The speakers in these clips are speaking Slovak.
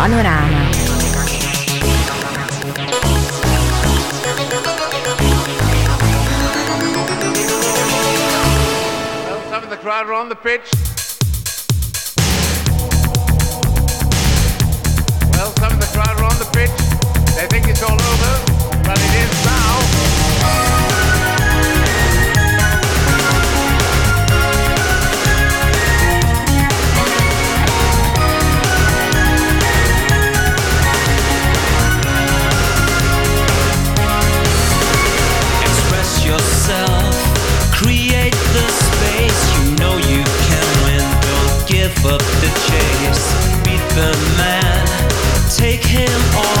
Panorama. Well, some of the crowd are on the pitch. Well, some of the crowd are on the pitch. They think it's all over, but it isn't. open man, take him on.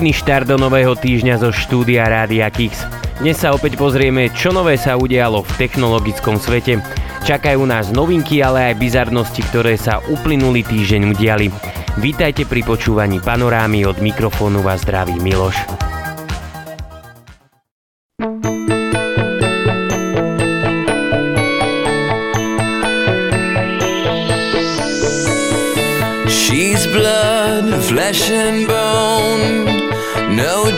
Pekný štart do nového týždňa zo štúdia Rádia Kix. Dnes sa opäť pozrieme, čo nové sa udialo v technologickom svete. Čakajú nás novinky, ale aj bizarnosti, ktoré sa uplynulý týždeň udiali. Vítajte pri počúvaní panorámy od mikrofónu vás zdraví Miloš.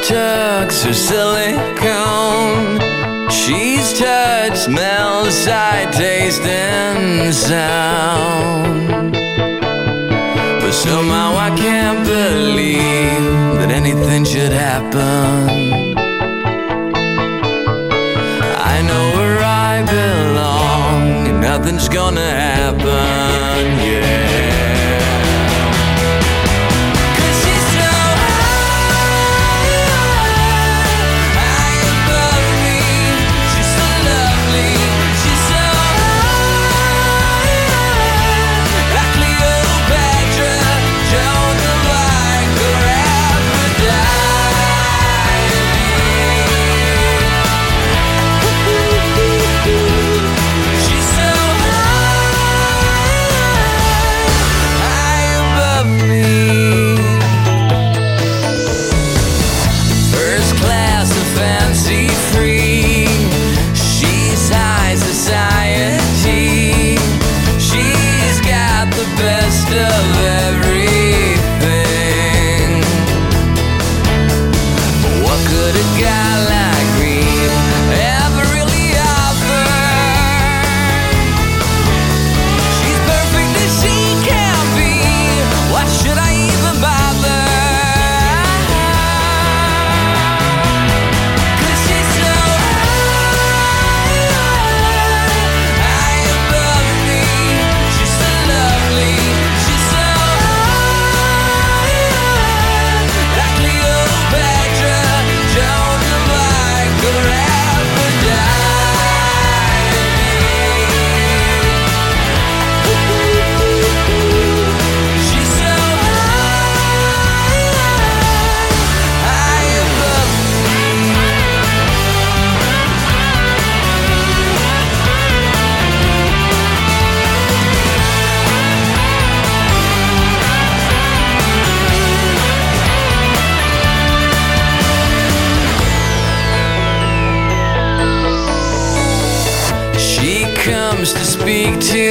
Tucks or silicone. She's touch, smell, sight, taste, and sound. But somehow I can't believe that anything should happen.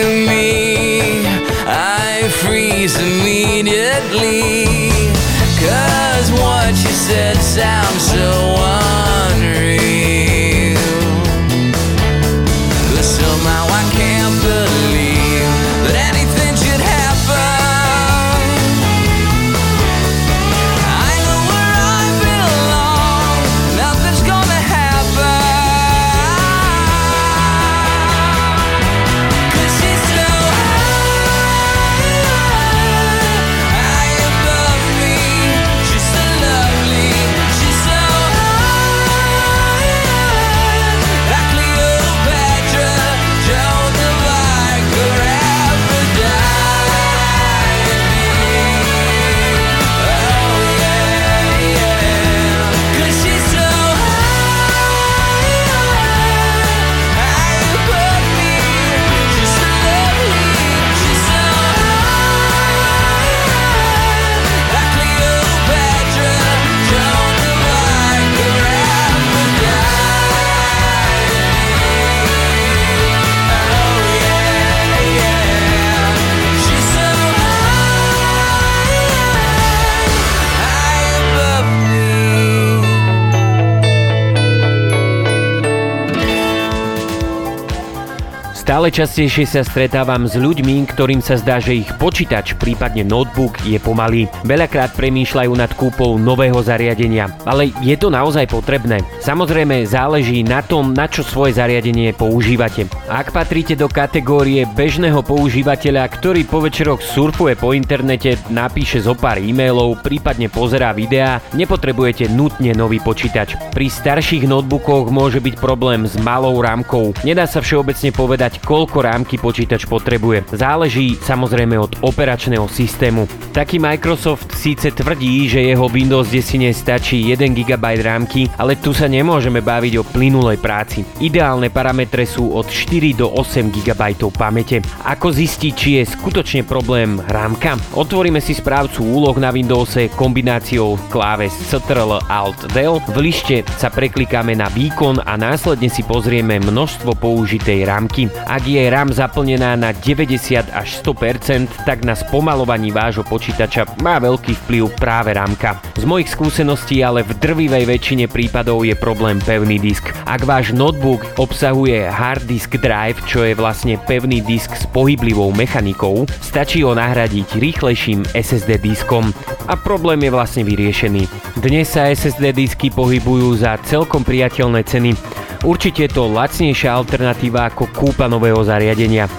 Me. I freeze immediately. Stále častejšie sa stretávam s ľuďmi, ktorým sa zdá, že ich počítač, prípadne notebook je pomalý. Veľakrát premýšľajú nad kúpou nového zariadenia, ale je to naozaj potrebné. Samozrejme záleží na tom, na čo svoje zariadenie používate. Ak patríte do kategórie bežného používateľa, ktorý po večeroch surfuje po internete, napíše zo pár e-mailov, prípadne pozerá videá, nepotrebujete nutne nový počítač. Pri starších notebookoch môže byť problém s malou rámkou. Nedá sa všeobecne povedať, koľko rámky počítač potrebuje. Záleží samozrejme od operačného systému. Taký Microsoft síce tvrdí, že jeho Windows 10 stačí 1 GB rámky, ale tu sa nemôžeme baviť o plynulej práci. Ideálne parametre sú od 4 do 8 GB pamäte. Ako zistiť, či je skutočne problém rámka? Otvoríme si správcu úloh na Windowse kombináciou kláves Ctrl Alt Del. V lište sa preklikáme na výkon a následne si pozrieme množstvo použitej rámky. Ak je RAM zaplnená na 90 až 100%, tak na spomalovaní vášho počítača má veľký vplyv práve rámka. Z mojich skúseností ale v drvivej väčšine prípadov je problém pevný disk. Ak váš notebook obsahuje hard disk drive, čo je vlastne pevný disk s pohyblivou mechanikou, stačí ho nahradiť rýchlejším SSD diskom a problém je vlastne vyriešený. Dnes sa SSD disky pohybujú za celkom priateľné ceny Určite je to lacnejšia alternatíva ako kúpa nového zariadenia.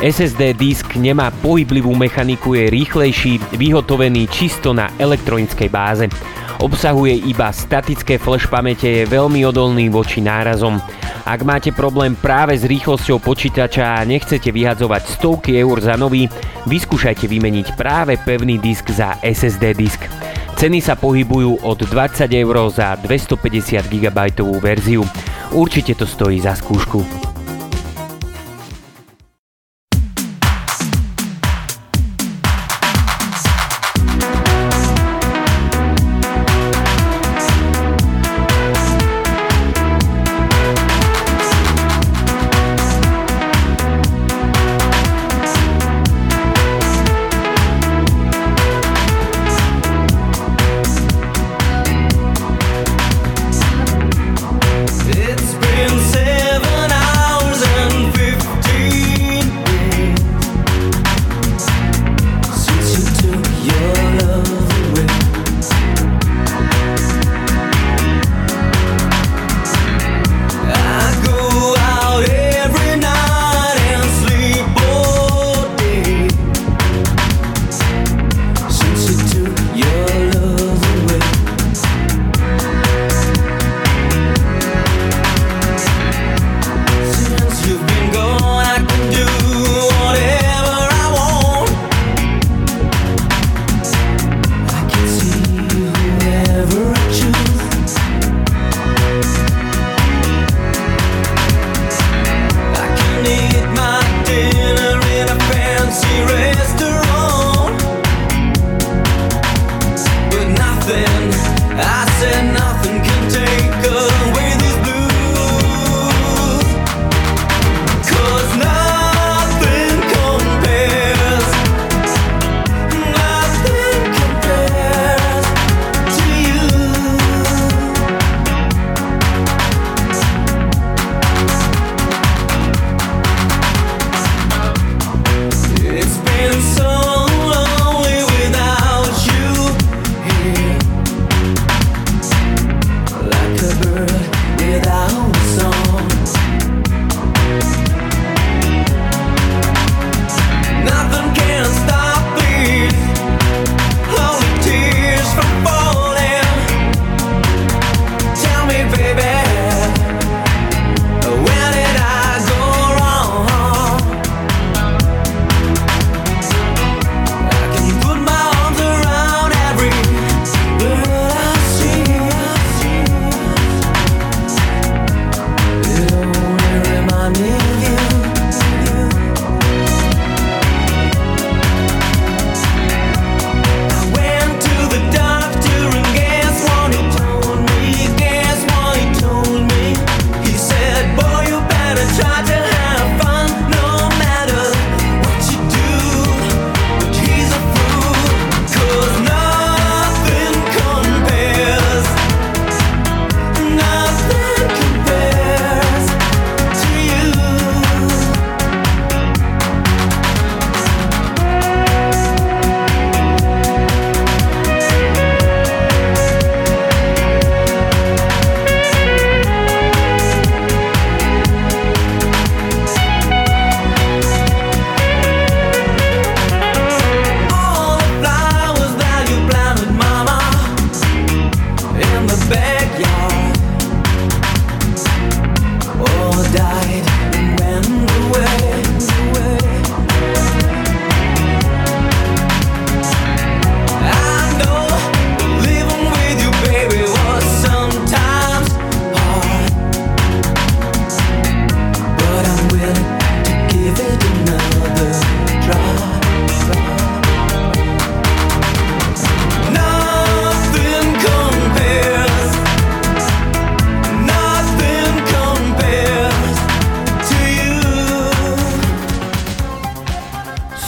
SSD disk nemá pohyblivú mechaniku, je rýchlejší, vyhotovený čisto na elektronickej báze. Obsahuje iba statické flash pamäte, je veľmi odolný voči nárazom. Ak máte problém práve s rýchlosťou počítača a nechcete vyhadzovať stovky eur za nový, vyskúšajte vymeniť práve pevný disk za SSD disk. Ceny sa pohybujú od 20 eur za 250 GB verziu. Určite to stojí za skúšku.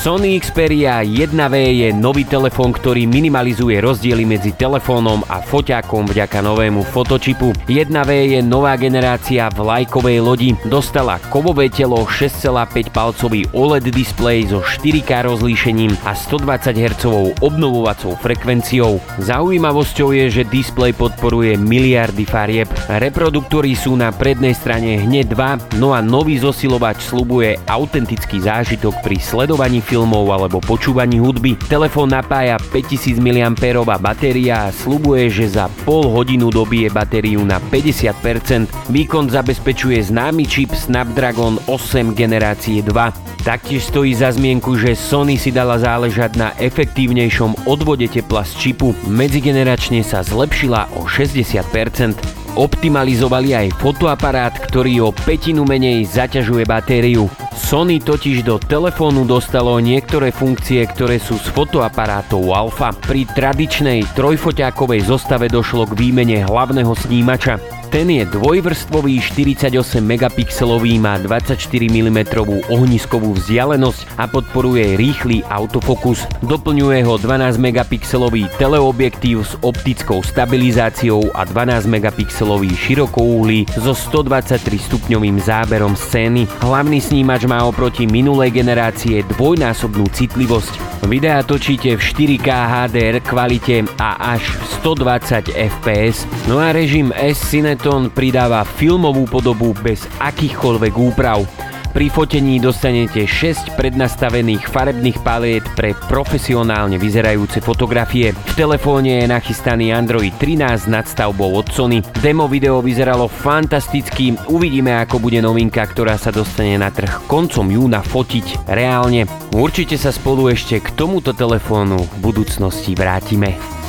Sony Xperia 1V je nový telefón, ktorý minimalizuje rozdiely medzi telefónom a foťákom vďaka novému fotočipu. 1V je nová generácia vlajkovej lodi. Dostala kovové telo, 6,5 palcový OLED displej so 4K rozlíšením a 120 Hz obnovovacou frekvenciou. Zaujímavosťou je, že displej podporuje miliardy farieb. Reproduktory sú na prednej strane hneď dva, no a nový zosilovač slubuje autentický zážitok pri sledovaní filmov alebo počúvaní hudby. Telefón napája 5000 mAh batéria a slubuje, že za pol hodinu dobije batériu na 50%. Výkon zabezpečuje známy čip Snapdragon 8 generácie 2. Taktiež stojí za zmienku, že Sony si dala záležať na efektívnejšom odvode tepla z čipu. Medzigeneračne sa zlepšila o 60%. Optimalizovali aj fotoaparát, ktorý o petinu menej zaťažuje batériu. Sony totiž do telefónu dostalo niektoré funkcie, ktoré sú z fotoaparátov Alpha. Pri tradičnej trojfoťákovej zostave došlo k výmene hlavného snímača. Ten je dvojvrstvový 48 megapixelový, má 24 mm ohniskovú vzdialenosť a podporuje rýchly autofokus. Doplňuje ho 12 megapixelový teleobjektív s optickou stabilizáciou a 12 megapixelový širokouhlý so 123 stupňovým záberom scény. Hlavný snímač má oproti minulej generácie dvojnásobnú citlivosť. Videa točíte v 4K HDR kvalite a až 120 fps. No a režim S-Cinet Benetton pridáva filmovú podobu bez akýchkoľvek úprav. Pri fotení dostanete 6 prednastavených farebných paliet pre profesionálne vyzerajúce fotografie. V telefóne je nachystaný Android 13 nad stavbou od Sony. Demo video vyzeralo fantasticky, uvidíme ako bude novinka, ktorá sa dostane na trh koncom júna fotiť reálne. Určite sa spolu ešte k tomuto telefónu v budúcnosti vrátime.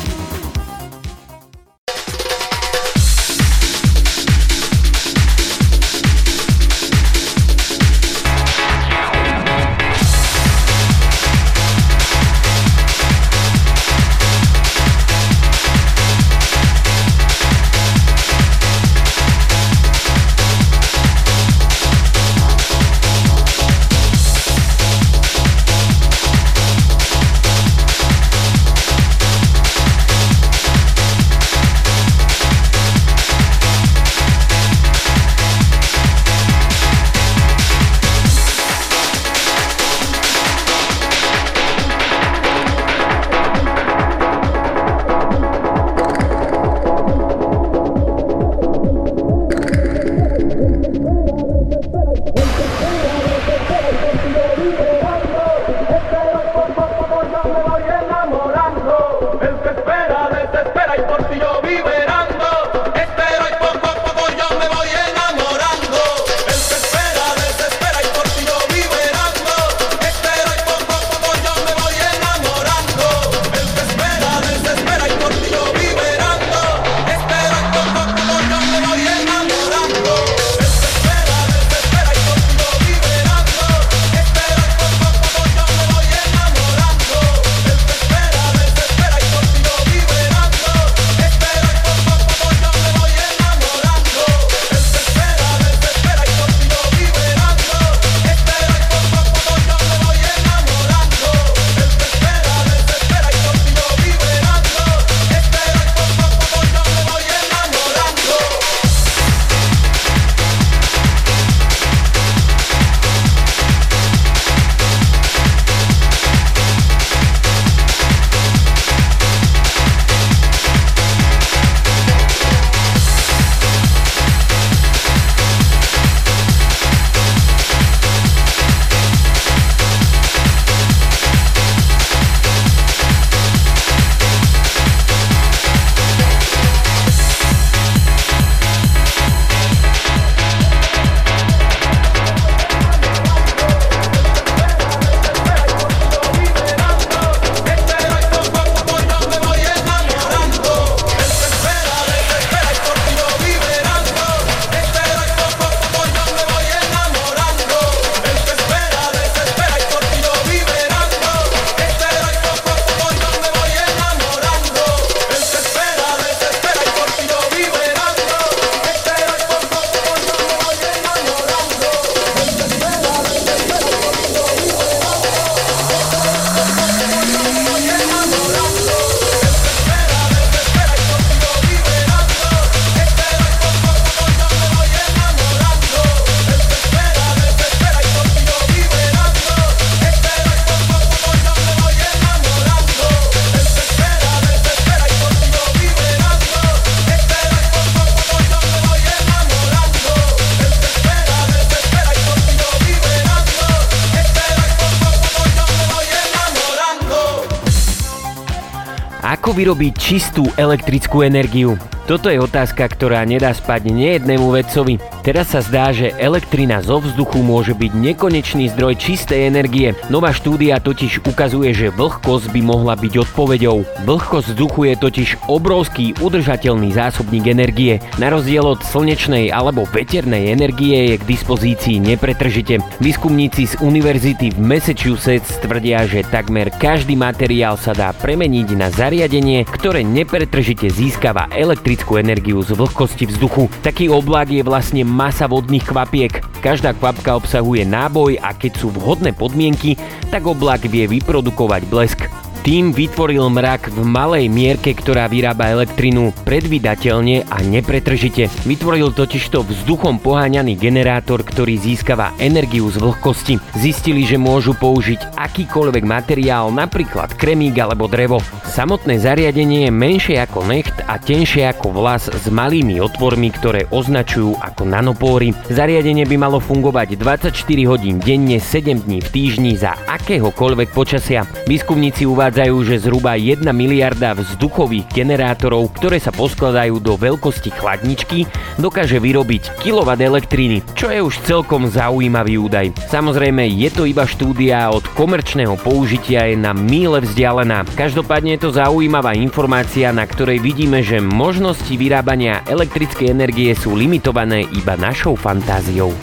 Ako vyrobiť čistú elektrickú energiu? Toto je otázka, ktorá nedá spať nejednému vedcovi. Teraz sa zdá, že elektrina zo vzduchu môže byť nekonečný zdroj čistej energie. Nová štúdia totiž ukazuje, že vlhkosť by mohla byť odpoveďou. Vlhkosť vzduchu je totiž obrovský udržateľný zásobník energie. Na rozdiel od slnečnej alebo veternej energie je k dispozícii nepretržite. Výskumníci z univerzity v Massachusetts tvrdia, že takmer každý materiál sa dá premeniť na zariadenie, ktoré nepretržite získava elektrickú energiu z vlhkosti vzduchu. Taký oblak je vlastne masa vodných kvapiek. Každá kvapka obsahuje náboj a keď sú vhodné podmienky, tak oblak vie vyprodukovať blesk. Tým vytvoril mrak v malej mierke, ktorá vyrába elektrinu predvydateľne a nepretržite. Vytvoril totižto vzduchom poháňaný generátor, ktorý získava energiu z vlhkosti. Zistili, že môžu použiť akýkoľvek materiál, napríklad kremík alebo drevo. Samotné zariadenie je menšie ako necht a tenšie ako vlas s malými otvormi, ktoré označujú ako nanopóry. Zariadenie by malo fungovať 24 hodín denne, 7 dní v týždni za akéhokoľvek počasia. Výskumníci uvádzajú, uvádzajú, že zhruba 1 miliarda vzduchových generátorov, ktoré sa poskladajú do veľkosti chladničky, dokáže vyrobiť kW elektriny, čo je už celkom zaujímavý údaj. Samozrejme, je to iba štúdia od komerčného použitia je na míle vzdialená. Každopádne je to zaujímavá informácia, na ktorej vidíme, že možnosti vyrábania elektrickej energie sú limitované iba našou fantáziou.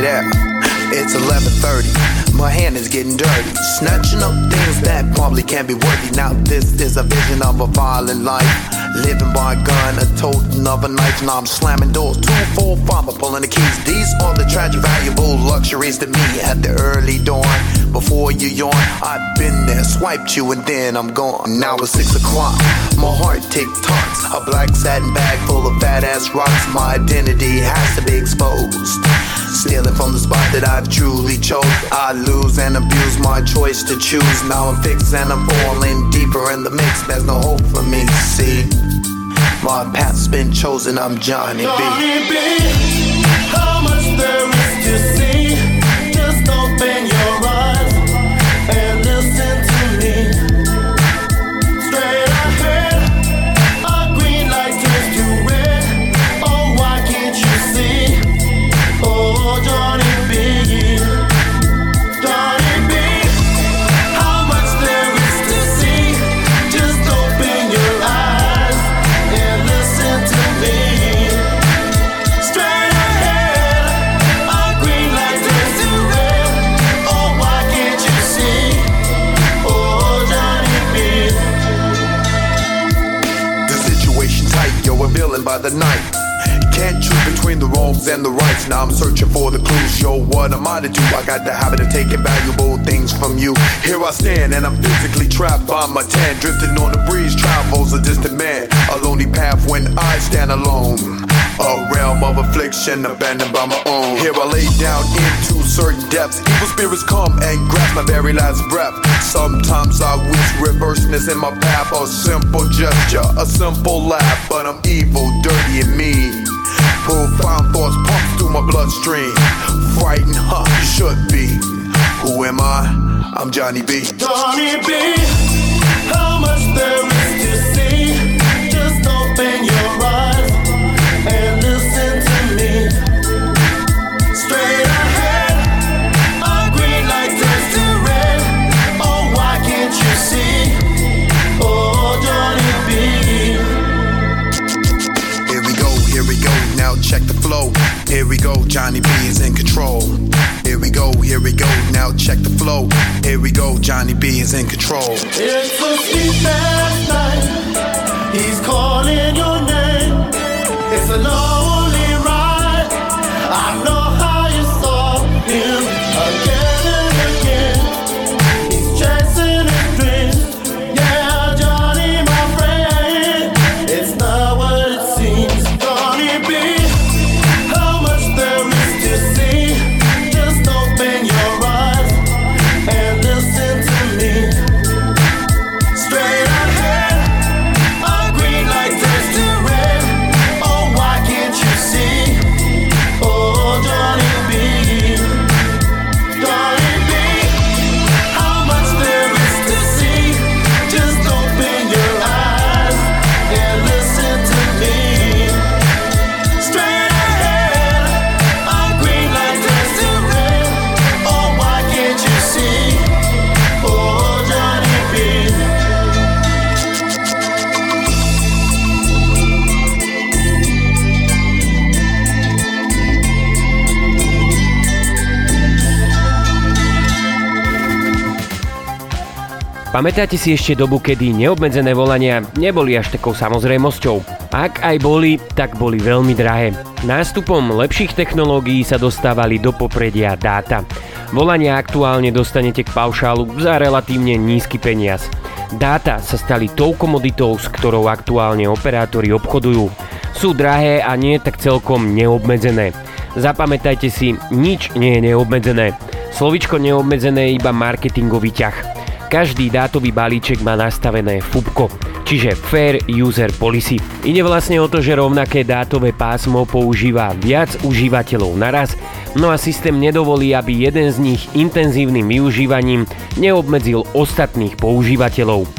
It out. It's 11:30. My hand is getting dirty, snatching up things that probably can't be worthy. Now this is a vision of a violent life, living by a gun, a toting of a knife. Now I'm slamming doors, two, four, five, I'm pulling the keys. These are the tragic, valuable luxuries to me at the early dawn. Before you yawn, I've been there, swiped you, and then I'm gone. Now it's six o'clock, my heart tick tocks. A black satin bag full of fat ass rocks. My identity has to be exposed. Stealing from the spot that I've truly chose. I lose and abuse my choice to choose. Now I'm fixed and I'm falling deeper in the mix. There's no hope for me. See, my path's been chosen. I'm Johnny B. Johnny B, how much there is a villain by the night. Can't choose between the wrongs and the rights. Now I'm searching for the clues. Yo, what am I to do? I got the habit of taking valuable things from you. Here I stand, and I'm physically trapped by my tan. Drifting on the breeze, travels a distant man. A lonely path when I stand alone. A realm of affliction, abandoned by my own. Here I lay down into certain depths. Evil spirits come and grasp my very last breath. Sometimes I wish reverseness in my path. A simple gesture, a simple laugh. But I'm evil, dirty, and mean. Profound thoughts pump through my bloodstream. Frightened, huh? You should be. Who am I? I'm Johnny B. Johnny B, how much there is Here we go, Johnny B is in control. Here we go, here we go, now check the flow. Here we go, Johnny B is in control. It's a sleepless night. He's calling your Pamätáte si ešte dobu, kedy neobmedzené volania neboli až takou samozrejmosťou? Ak aj boli, tak boli veľmi drahé. Nástupom lepších technológií sa dostávali do popredia dáta. Volania aktuálne dostanete k paušálu za relatívne nízky peniaz. Dáta sa stali tou komoditou, s ktorou aktuálne operátori obchodujú. Sú drahé a nie tak celkom neobmedzené. Zapamätajte si, nič nie je neobmedzené. Slovičko neobmedzené je iba marketingový ťah. Každý dátový balíček má nastavené FUBKO, čiže Fair User Policy. Ide vlastne o to, že rovnaké dátové pásmo používa viac užívateľov naraz, no a systém nedovolí, aby jeden z nich intenzívnym využívaním neobmedzil ostatných používateľov.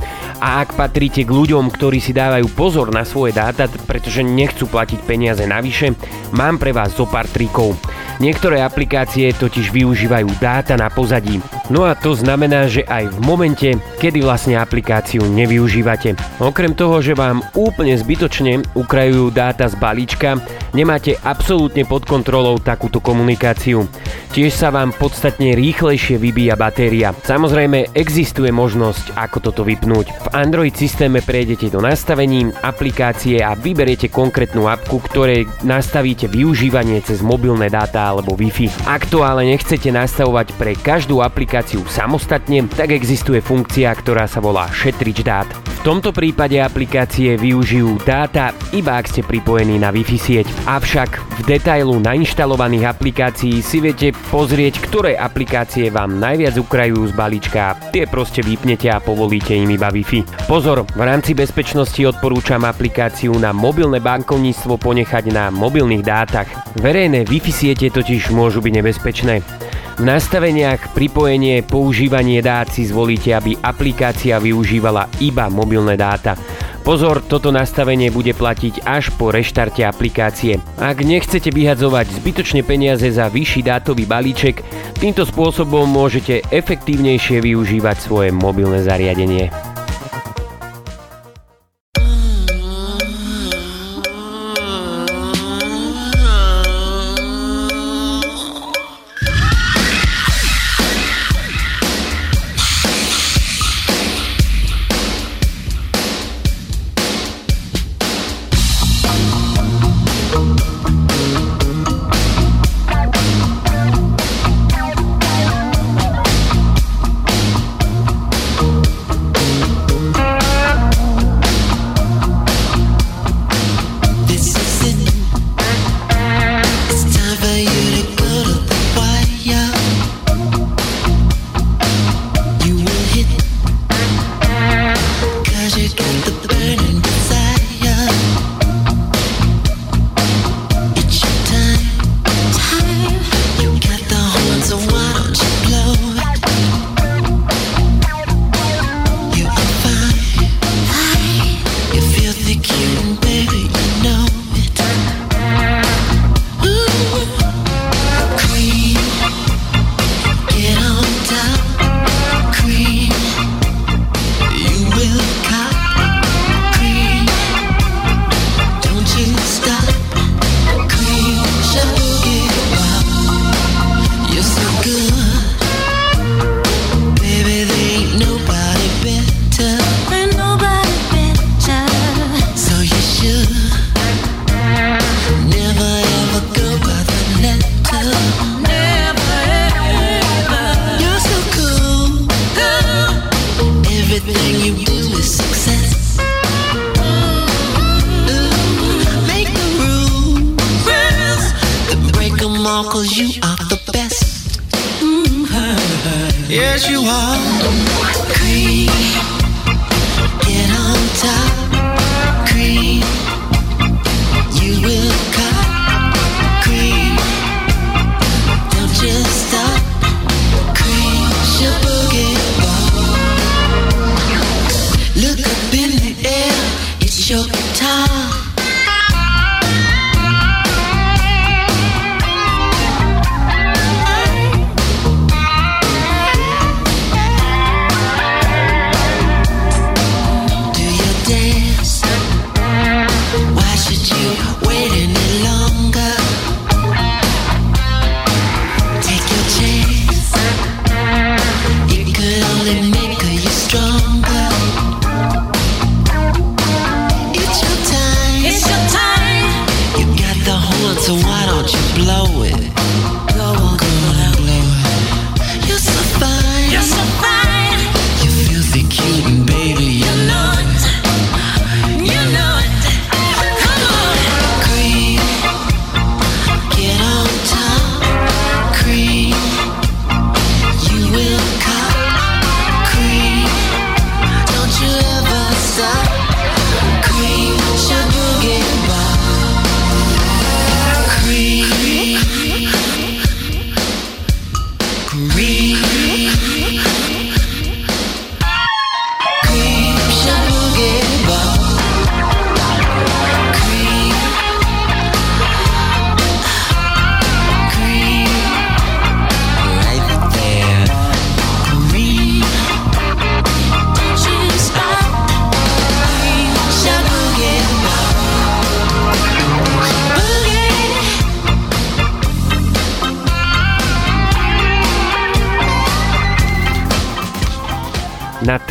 A ak patríte k ľuďom, ktorí si dávajú pozor na svoje dáta, pretože nechcú platiť peniaze navyše, mám pre vás zo pár trikov. Niektoré aplikácie totiž využívajú dáta na pozadí. No a to znamená, že aj v momente, kedy vlastne aplikáciu nevyužívate. Okrem toho, že vám úplne zbytočne ukrajujú dáta z balíčka, nemáte absolútne pod kontrolou takúto komunikáciu. Tiež sa vám podstatne rýchlejšie vybíja batéria. Samozrejme, existuje možnosť, ako toto vypnúť. V Android systéme prejdete do nastavení aplikácie a vyberiete konkrétnu apku, ktorej nastavíte využívanie cez mobilné dáta alebo Wi-Fi. Ak to ale nechcete nastavovať pre každú aplikáciu samostatne, tak existuje funkcia, ktorá sa volá šetrič dát. V tomto prípade aplikácie využijú dáta iba ak ste pripojení na Wi-Fi sieť. Avšak v detailu nainštalovaných aplikácií si viete pozrieť, ktoré aplikácie vám najviac ukrajujú z balíčka. Tie proste vypnete a povolíte im iba Wi-Fi. Pozor, v rámci bezpečnosti odporúčam aplikáciu na mobilné bankovníctvo ponechať na mobilných dátach. Verejné Wi-Fi siete totiž môžu byť nebezpečné. V nastaveniach pripojenie používanie dát si zvolíte, aby aplikácia využívala iba mobilné dáta. Pozor, toto nastavenie bude platiť až po reštarte aplikácie. Ak nechcete vyhadzovať zbytočne peniaze za vyšší dátový balíček, týmto spôsobom môžete efektívnejšie využívať svoje mobilné zariadenie.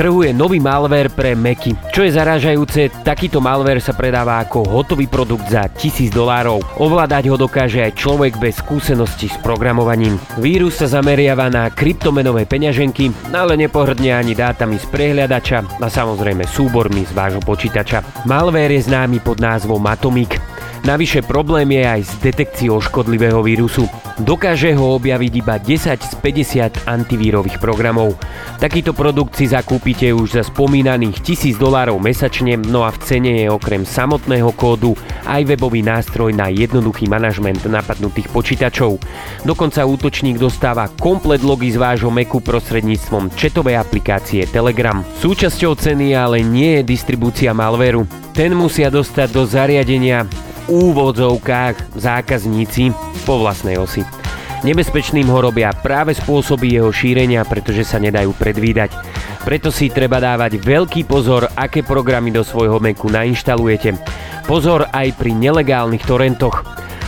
Trhu je nový malware pre Macy. Čo je zarážajúce, takýto malware sa predáva ako hotový produkt za 1000 dolárov. Ovládať ho dokáže aj človek bez skúsenosti s programovaním. Vírus sa zameriava na kryptomenové peňaženky, ale nepohrdne ani dátami z prehliadača a samozrejme súbormi z vášho počítača. Malware je známy pod názvom Atomic. Navyše problém je aj s detekciou škodlivého vírusu. Dokáže ho objaviť iba 10 z 50 antivírových programov. Takýto produkt si zakúpite už za spomínaných 1000 dolárov mesačne, no a v cene je okrem samotného kódu aj webový nástroj na jednoduchý manažment napadnutých počítačov. Dokonca útočník dostáva komplet logy z vášho Macu prostredníctvom četovej aplikácie Telegram. Súčasťou ceny ale nie je distribúcia malvéru. Ten musia dostať do zariadenia v úvodzovkách zákazníci po vlastnej osi. Nebezpečným ho robia práve spôsoby jeho šírenia, pretože sa nedajú predvídať. Preto si treba dávať veľký pozor, aké programy do svojho Macu nainštalujete. Pozor aj pri nelegálnych torrentoch.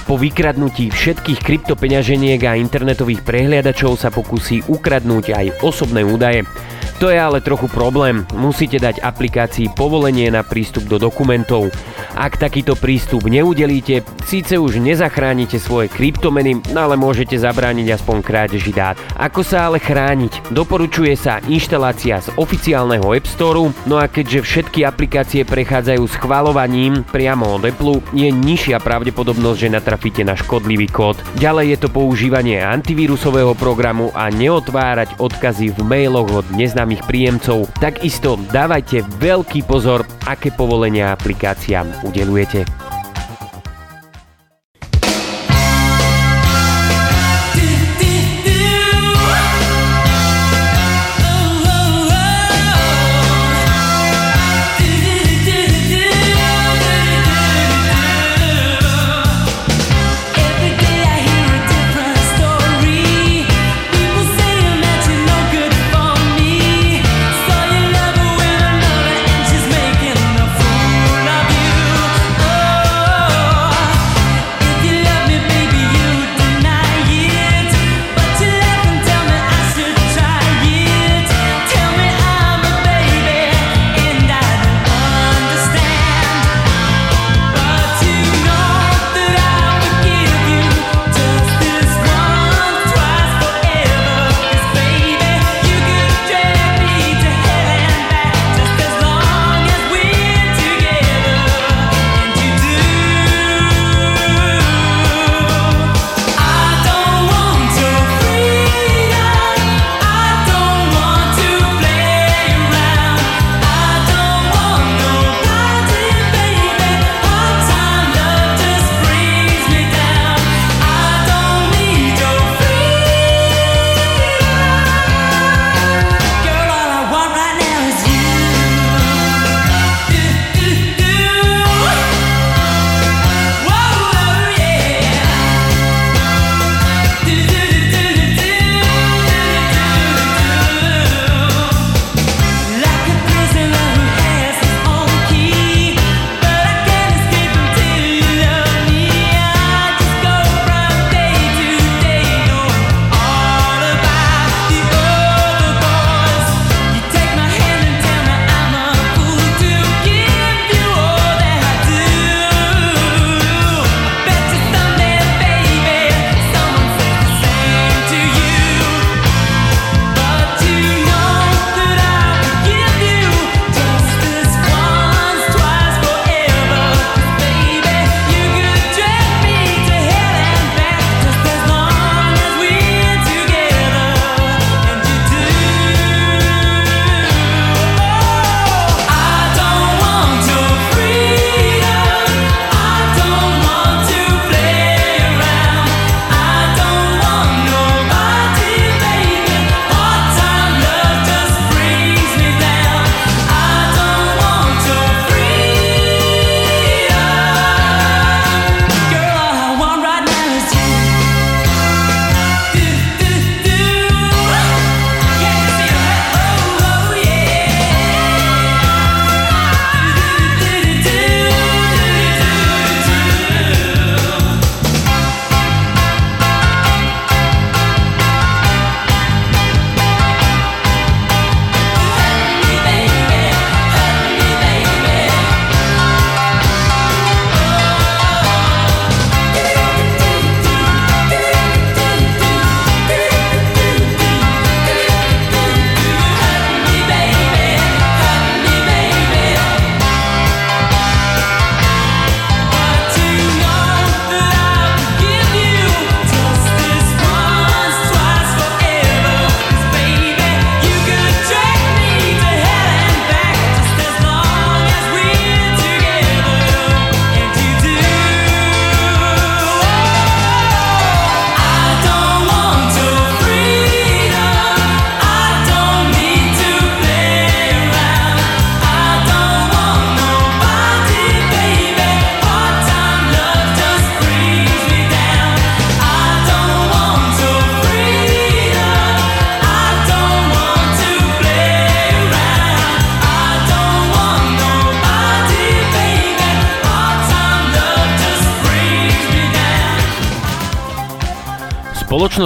Po vykradnutí všetkých kryptopeňaženiek a internetových prehliadačov sa pokusí ukradnúť aj osobné údaje. To je ale trochu problém. Musíte dať aplikácii povolenie na prístup do dokumentov. Ak takýto prístup neudelíte, síce už nezachránite svoje kryptomeny, ale môžete zabrániť aspoň krádeži dát. Ako sa ale chrániť? Doporučuje sa inštalácia z oficiálneho App Storeu, no a keďže všetky aplikácie prechádzajú schvalovaním priamo od Apple, je nižšia pravdepodobnosť, že natrafíte na škodlivý kód. Ďalej je to používanie antivírusového programu a neotvárať odkazy v mailoch od neznámych príjemcov. Takisto dávajte veľký pozor, aké povolenia aplikáciám udelujete.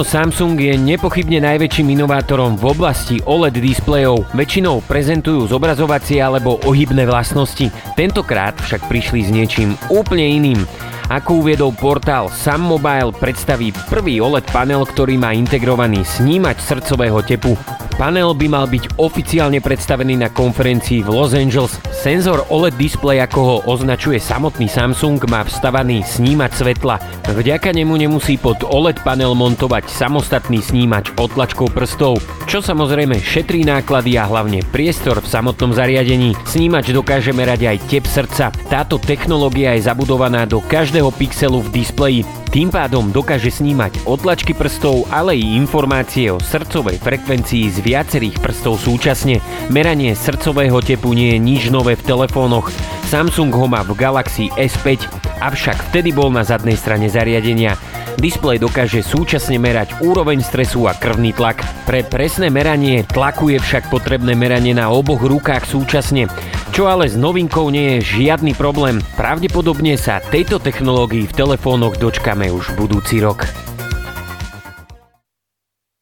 Samsung je nepochybne najväčším inovátorom v oblasti OLED displejov. Väčšinou prezentujú zobrazovacie alebo ohybné vlastnosti. Tentokrát však prišli s niečím úplne iným. Ako uviedol portál Sam Mobile, predstaví prvý OLED panel, ktorý má integrovaný snímač srdcového tepu. Panel by mal byť oficiálne predstavený na konferencii v Los Angeles. Senzor OLED display, ako ho označuje samotný Samsung, má vstavaný snímač svetla. Vďaka nemu nemusí pod OLED panel montovať samostatný snímač otlačkou prstov, čo samozrejme šetrí náklady a hlavne priestor v samotnom zariadení. Snímač dokáže merať aj tep srdca. Táto technológia je zabudovaná do každého pixelu v displeji. Tým pádom dokáže snímať otlačky prstov, ale i informácie o srdcovej frekvencii z viacerých prstov súčasne. Meranie srdcového tepu nie je nič nové v telefónoch. Samsung ho má v Galaxy S5, avšak vtedy bol na zadnej strane zariadenia. Displej dokáže súčasne merať úroveň stresu a krvný tlak. Pre presné meranie tlaku je však potrebné meranie na oboch rukách súčasne. Čo ale s novinkou nie je žiadny problém. Pravdepodobne sa tejto technológii v telefónoch dočkame už budúci rok.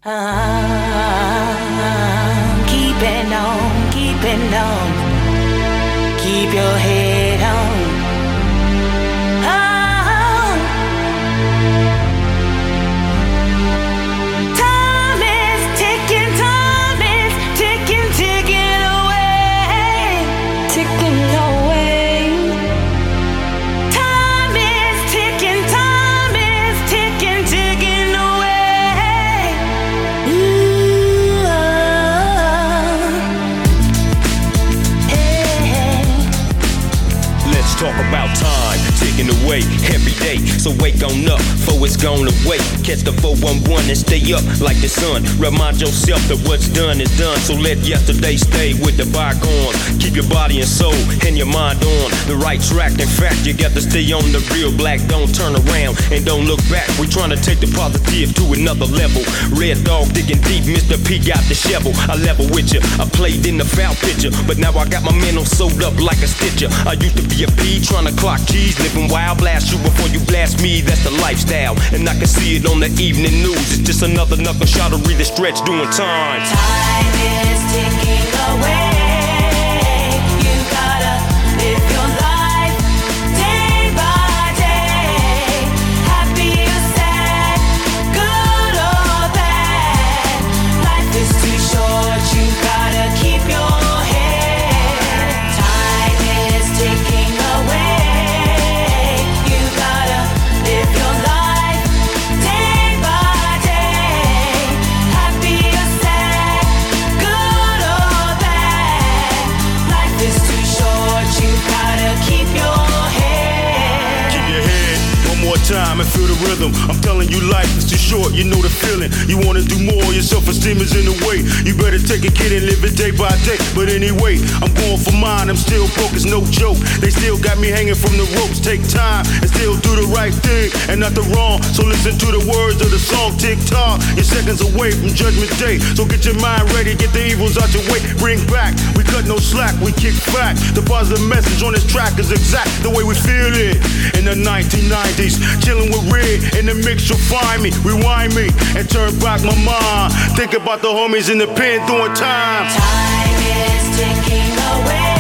Keeping your head So wake on up, for it's gone away. Catch the 411 and stay up like the sun. Remind yourself that what's done is done. So let yesterday stay with the bygone. Keep your body and soul and your mind on the right track. In fact, you got to stay on the real black. Don't turn around and don't look back. We're trying to take the positive to another level. Red dog digging deep, Mr. P got the shovel. I level with you. I played in the foul picture, but now I got my mental sewed up like a stitcher. I used to be a P trying to clock keys, living wild. Blast you before you blast me. That's the lifestyle, and I can see it on the evening news. It's just another knuckle shot of read the stretch doing time. Time is ticking away. And feel the rhythm. I'm telling you, life is too short. You know the feeling. You wanna do more, your self-esteem is in the way. You better take a kid and live it day by day. But anyway, I'm going for mine. I'm still broke, it's no joke. They still got me hanging from the ropes. Take time and still do the right thing and not the wrong. So listen to the words of the song. Tick tock, you're seconds away from Judgment Day. So get your mind ready, get the evils out your way. Bring back, we cut no slack, we kick back. The positive message on this track is exact the way we feel it. In the 1990s, chilling with Red in the mix, you'll find me. Rewind me and turn back my mind. Think about the homies in the pen doing time. Time is ticking away.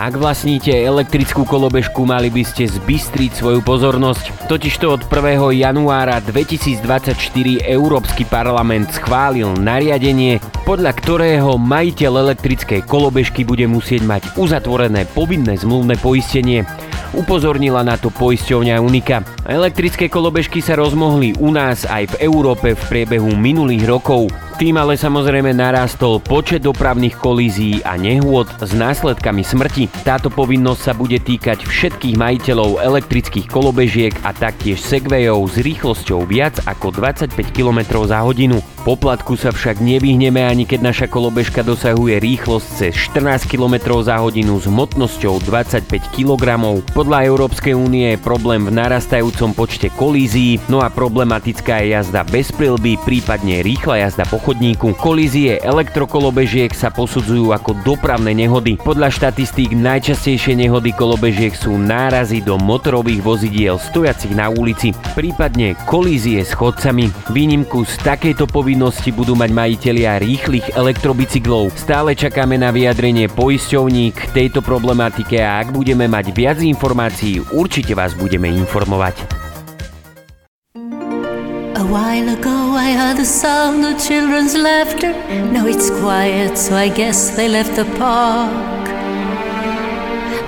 Ak vlastníte elektrickú kolobežku, mali by ste zbystriť svoju pozornosť. Totižto od 1. januára 2024 Európsky parlament schválil nariadenie, podľa ktorého majiteľ elektrickej kolobežky bude musieť mať uzatvorené povinné zmluvné poistenie. Upozornila na to poisťovňa Unika. Elektrické kolobežky sa rozmohli u nás aj v Európe v priebehu minulých rokov. Tým ale samozrejme narástol počet dopravných kolízií a nehôd s následkami smrti. Táto povinnosť sa bude týkať všetkých majiteľov elektrických kolobežiek a taktiež segwayov s rýchlosťou viac ako 25 km za hodinu. Poplatku sa však nevyhneme ani keď naša kolobežka dosahuje rýchlosť cez 14 km za hodinu s hmotnosťou 25 kg. Podľa Európskej únie je problém v narastajúcom počte kolízií, no a problematická je jazda bez prilby, prípadne rýchla jazda po chodníku. Kolízie elektrokolobežiek sa posudzujú ako dopravné nehody. Podľa štatistík najčastejšie nehody kolobežiek sú nárazy do motorových vozidiel stojacich na ulici, prípadne kolízie s chodcami. Výnimku z takejto povinnosti budú mať majitelia rýchlych elektrobicyklov. Stále čakáme na vyjadrenie poisťovní k tejto problematike a ak budeme mať viac informácií, určite vás budeme informovať. While ago I heard the sound of children's laughter. Now it's quiet, so I guess they left the park.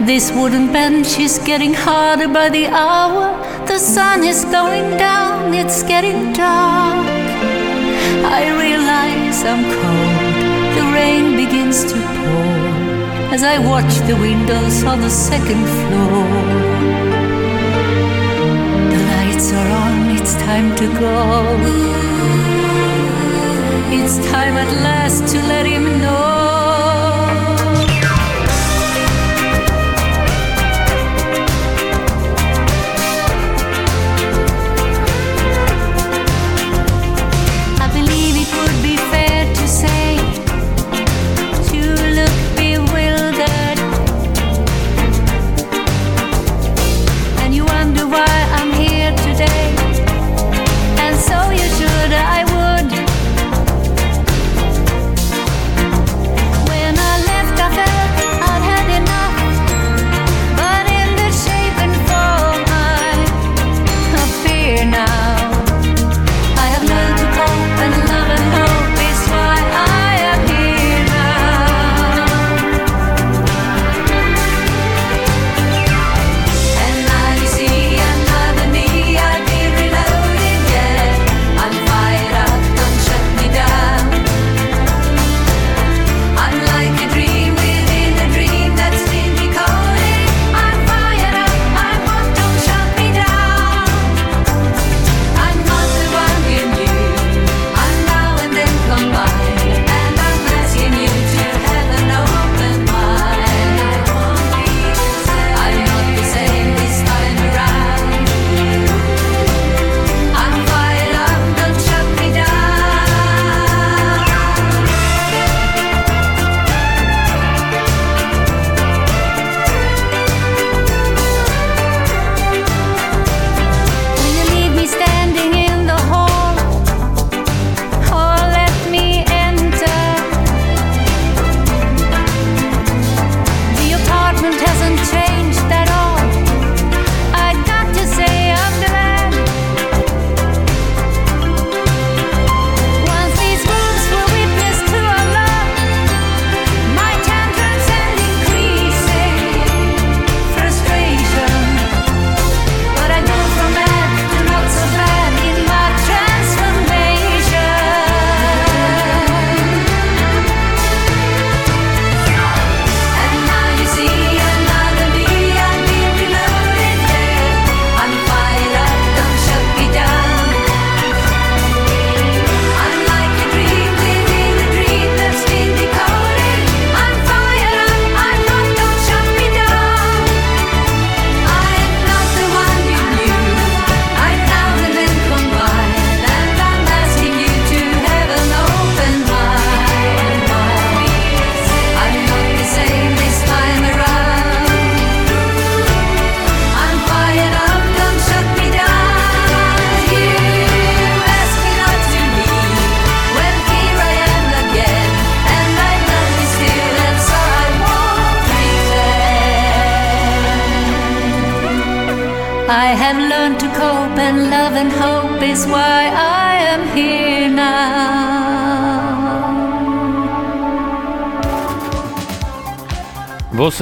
This wooden bench is getting harder by the hour. The sun is going down, it's getting dark. I realize I'm cold, the rain begins to pour as I watch the windows on the second floor. The lights are on, it's time to go. It's time at last to let him know.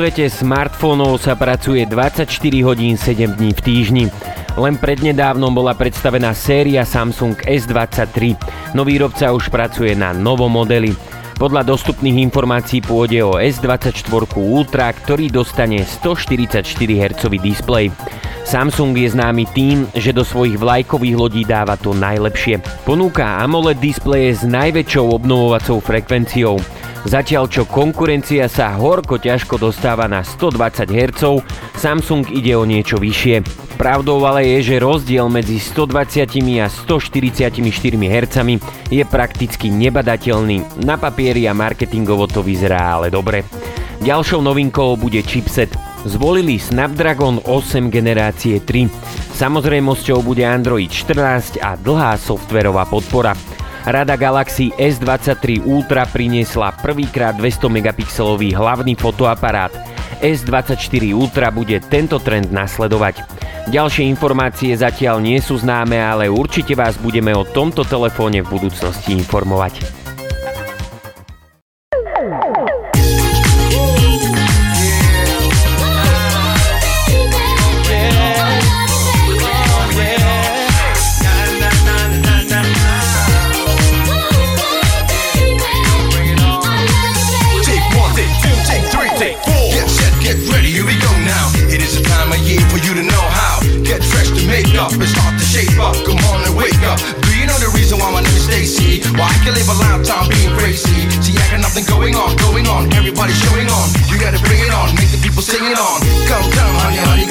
svete smartfónov sa pracuje 24 hodín 7 dní v týždni. Len prednedávnom bola predstavená séria Samsung S23. No výrobca už pracuje na novom modeli. Podľa dostupných informácií pôjde o S24 Ultra, ktorý dostane 144 Hz displej. Samsung je známy tým, že do svojich vlajkových lodí dáva to najlepšie. Ponúka AMOLED displeje s najväčšou obnovovacou frekvenciou. Zatiaľ čo konkurencia sa horko ťažko dostáva na 120 Hz, Samsung ide o niečo vyššie. Pravdou ale je, že rozdiel medzi 120 a 144 Hz je prakticky nebadateľný. Na papieri a marketingovo to vyzerá ale dobre. Ďalšou novinkou bude chipset. Zvolili Snapdragon 8 generácie 3. Samozrejmosťou bude Android 14 a dlhá softverová podpora. Rada Galaxy S23 Ultra priniesla prvýkrát 200 megapixelový hlavný fotoaparát. S24 Ultra bude tento trend nasledovať. Ďalšie informácie zatiaľ nie sú známe, ale určite vás budeme o tomto telefóne v budúcnosti informovať. can live a lifetime being crazy. See, I got nothing going on, going on. Everybody showing on. You gotta bring it on, make the people sing it on. Come, come, honey, honey.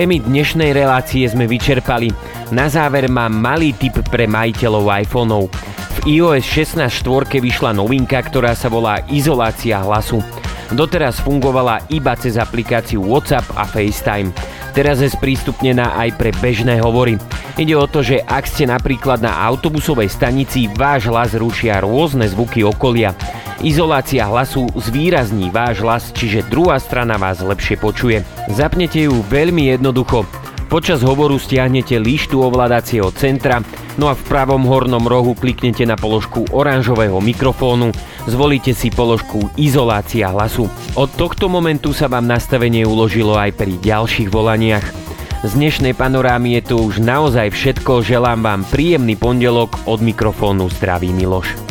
Témy dnešnej relácie sme vyčerpali. Na záver mám malý tip pre majiteľov iPhoneov. V iOS 16.4 vyšla novinka, ktorá sa volá izolácia hlasu. Doteraz fungovala iba cez aplikáciu WhatsApp a FaceTime. Teraz je sprístupnená aj pre bežné hovory. Ide o to, že ak ste napríklad na autobusovej stanici, váš hlas rušia rôzne zvuky okolia. Izolácia hlasu zvýrazní váš hlas, čiže druhá strana vás lepšie počuje. Zapnete ju veľmi jednoducho. Počas hovoru stiahnete lištu ovládacieho centra, no a v pravom hornom rohu kliknete na položku oranžového mikrofónu, zvolíte si položku izolácia hlasu. Od tohto momentu sa vám nastavenie uložilo aj pri ďalších volaniach. Z dnešnej panorámy je tu už naozaj všetko, želám vám príjemný pondelok, od mikrofónu zdraví Miloš.